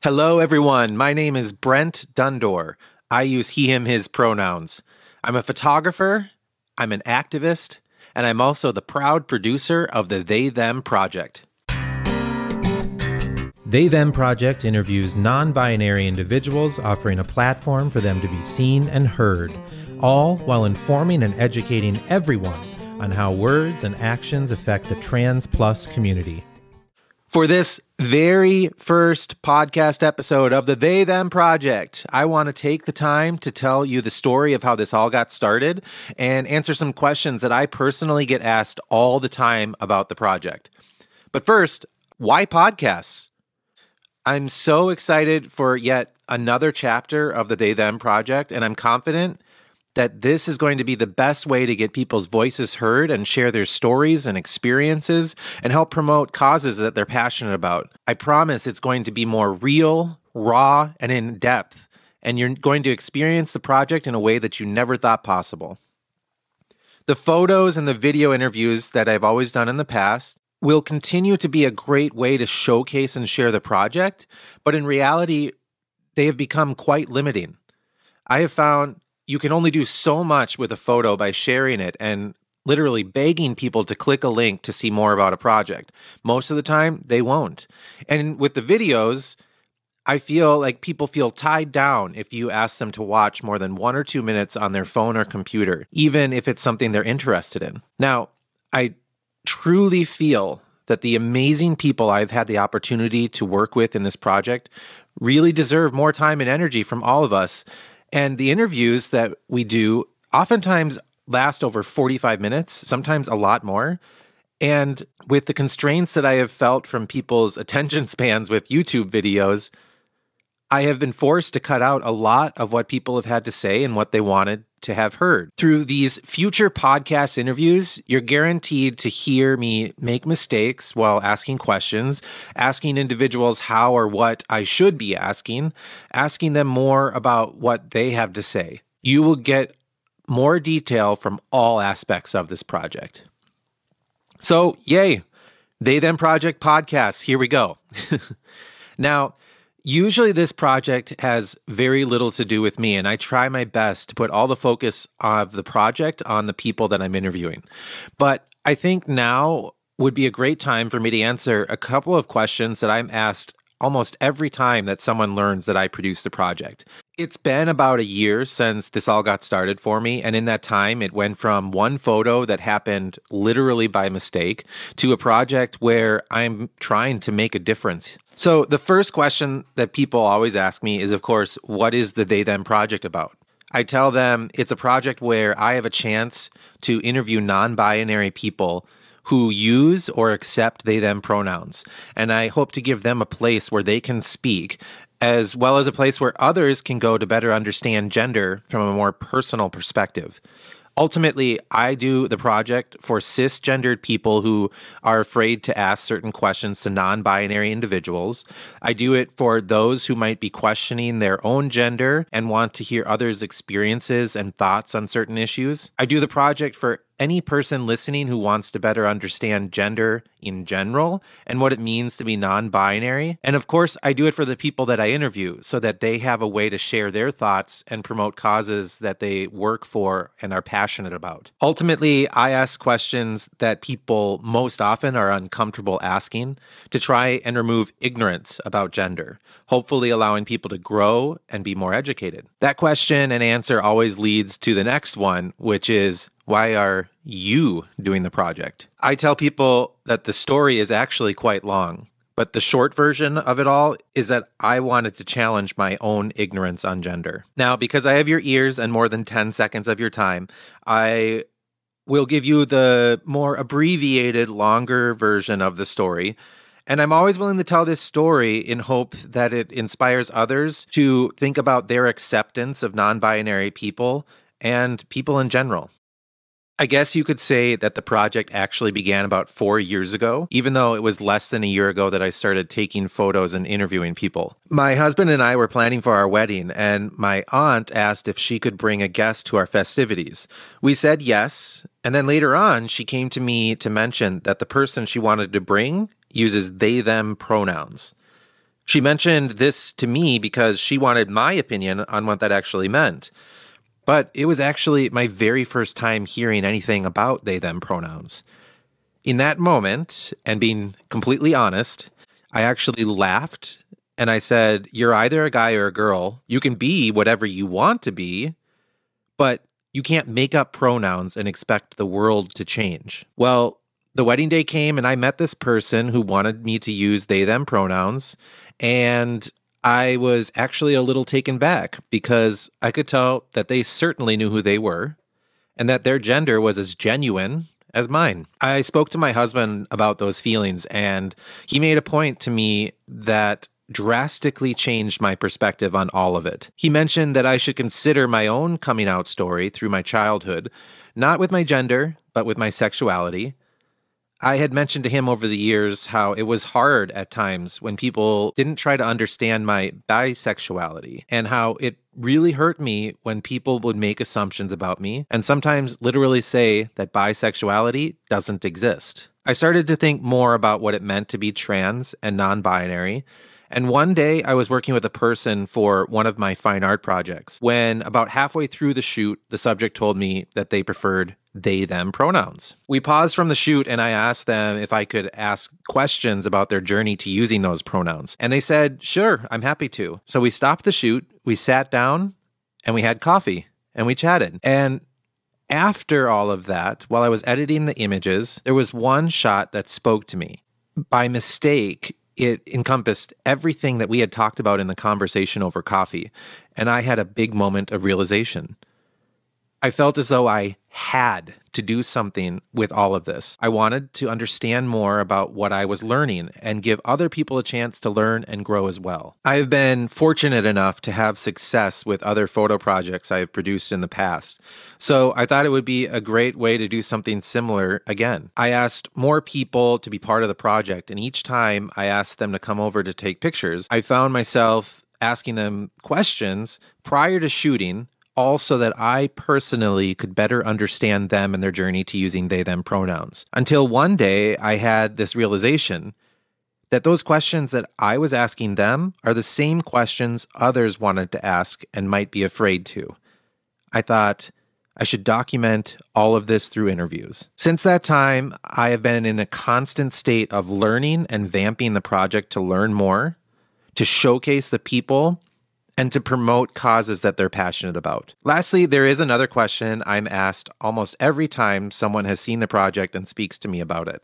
Hello, everyone. My name is Brent Dundore. I use he, him, his pronouns. I'm a photographer, I'm an activist, and I'm also the proud producer of the They Them Project. They Them Project interviews non binary individuals, offering a platform for them to be seen and heard, all while informing and educating everyone on how words and actions affect the trans plus community. For this very first podcast episode of the They Them Project, I want to take the time to tell you the story of how this all got started and answer some questions that I personally get asked all the time about the project. But first, why podcasts? I'm so excited for yet another chapter of the They Them Project, and I'm confident that this is going to be the best way to get people's voices heard and share their stories and experiences and help promote causes that they're passionate about. I promise it's going to be more real, raw, and in depth, and you're going to experience the project in a way that you never thought possible. The photos and the video interviews that I've always done in the past will continue to be a great way to showcase and share the project, but in reality, they have become quite limiting. I have found you can only do so much with a photo by sharing it and literally begging people to click a link to see more about a project. Most of the time, they won't. And with the videos, I feel like people feel tied down if you ask them to watch more than one or two minutes on their phone or computer, even if it's something they're interested in. Now, I truly feel that the amazing people I've had the opportunity to work with in this project really deserve more time and energy from all of us and the interviews that we do oftentimes last over 45 minutes, sometimes a lot more. And with the constraints that I have felt from people's attention spans with YouTube videos, I have been forced to cut out a lot of what people have had to say and what they wanted to have heard. Through these future podcast interviews, you're guaranteed to hear me make mistakes while asking questions, asking individuals how or what I should be asking, asking them more about what they have to say. You will get more detail from all aspects of this project. So, yay, They Them Project podcast. Here we go. now, Usually, this project has very little to do with me, and I try my best to put all the focus of the project on the people that I'm interviewing. But I think now would be a great time for me to answer a couple of questions that I'm asked almost every time that someone learns that I produce the project. It's been about a year since this all got started for me. And in that time, it went from one photo that happened literally by mistake to a project where I'm trying to make a difference. So, the first question that people always ask me is, of course, what is the They Them project about? I tell them it's a project where I have a chance to interview non binary people who use or accept they them pronouns. And I hope to give them a place where they can speak, as well as a place where others can go to better understand gender from a more personal perspective. Ultimately, I do the project for cisgendered people who are afraid to ask certain questions to non binary individuals. I do it for those who might be questioning their own gender and want to hear others' experiences and thoughts on certain issues. I do the project for any person listening who wants to better understand gender in general and what it means to be non binary. And of course, I do it for the people that I interview so that they have a way to share their thoughts and promote causes that they work for and are passionate about. Ultimately, I ask questions that people most often are uncomfortable asking to try and remove ignorance about gender, hopefully, allowing people to grow and be more educated. That question and answer always leads to the next one, which is why are you doing the project? I tell people that the story is actually quite long, but the short version of it all is that I wanted to challenge my own ignorance on gender. Now, because I have your ears and more than 10 seconds of your time, I will give you the more abbreviated, longer version of the story. And I'm always willing to tell this story in hope that it inspires others to think about their acceptance of non binary people and people in general. I guess you could say that the project actually began about four years ago, even though it was less than a year ago that I started taking photos and interviewing people. My husband and I were planning for our wedding, and my aunt asked if she could bring a guest to our festivities. We said yes, and then later on, she came to me to mention that the person she wanted to bring uses they them pronouns. She mentioned this to me because she wanted my opinion on what that actually meant. But it was actually my very first time hearing anything about they them pronouns. In that moment, and being completely honest, I actually laughed and I said, You're either a guy or a girl. You can be whatever you want to be, but you can't make up pronouns and expect the world to change. Well, the wedding day came and I met this person who wanted me to use they them pronouns. And I was actually a little taken back because I could tell that they certainly knew who they were and that their gender was as genuine as mine. I spoke to my husband about those feelings, and he made a point to me that drastically changed my perspective on all of it. He mentioned that I should consider my own coming out story through my childhood, not with my gender, but with my sexuality. I had mentioned to him over the years how it was hard at times when people didn't try to understand my bisexuality and how it really hurt me when people would make assumptions about me and sometimes literally say that bisexuality doesn't exist. I started to think more about what it meant to be trans and non binary and one day I was working with a person for one of my fine art projects when about halfway through the shoot, the subject told me that they preferred they them pronouns. We paused from the shoot and I asked them if I could ask questions about their journey to using those pronouns. And they said, sure, I'm happy to. So we stopped the shoot, we sat down, and we had coffee and we chatted. And after all of that, while I was editing the images, there was one shot that spoke to me. By mistake, it encompassed everything that we had talked about in the conversation over coffee. And I had a big moment of realization. I felt as though I had to do something with all of this. I wanted to understand more about what I was learning and give other people a chance to learn and grow as well. I have been fortunate enough to have success with other photo projects I have produced in the past. So I thought it would be a great way to do something similar again. I asked more people to be part of the project, and each time I asked them to come over to take pictures, I found myself asking them questions prior to shooting all so that I personally could better understand them and their journey to using they them pronouns. Until one day I had this realization that those questions that I was asking them are the same questions others wanted to ask and might be afraid to. I thought, I should document all of this through interviews. Since that time, I have been in a constant state of learning and vamping the project to learn more, to showcase the people and to promote causes that they're passionate about. Lastly, there is another question I'm asked almost every time someone has seen the project and speaks to me about it.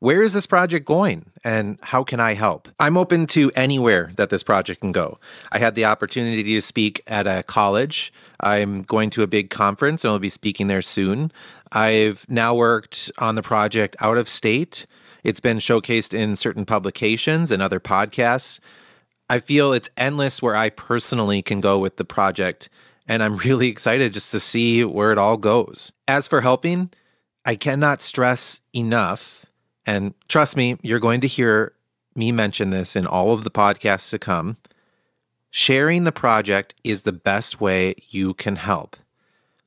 Where is this project going and how can I help? I'm open to anywhere that this project can go. I had the opportunity to speak at a college. I'm going to a big conference and I'll be speaking there soon. I've now worked on the project out of state. It's been showcased in certain publications and other podcasts. I feel it's endless where I personally can go with the project. And I'm really excited just to see where it all goes. As for helping, I cannot stress enough, and trust me, you're going to hear me mention this in all of the podcasts to come. Sharing the project is the best way you can help.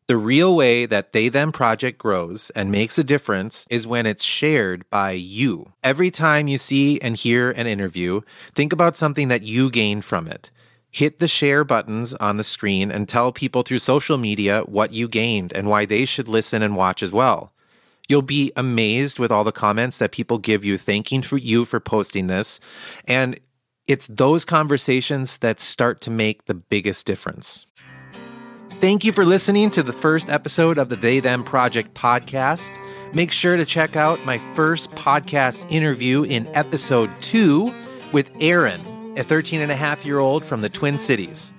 The real way that They Them Project grows and makes a difference is when it's shared by you. Every time you see and hear an interview, think about something that you gained from it. Hit the share buttons on the screen and tell people through social media what you gained and why they should listen and watch as well. You'll be amazed with all the comments that people give you thanking for you for posting this. And it's those conversations that start to make the biggest difference. Thank you for listening to the first episode of the They Them Project podcast. Make sure to check out my first podcast interview in episode two with Aaron, a 13 and a half year old from the Twin Cities.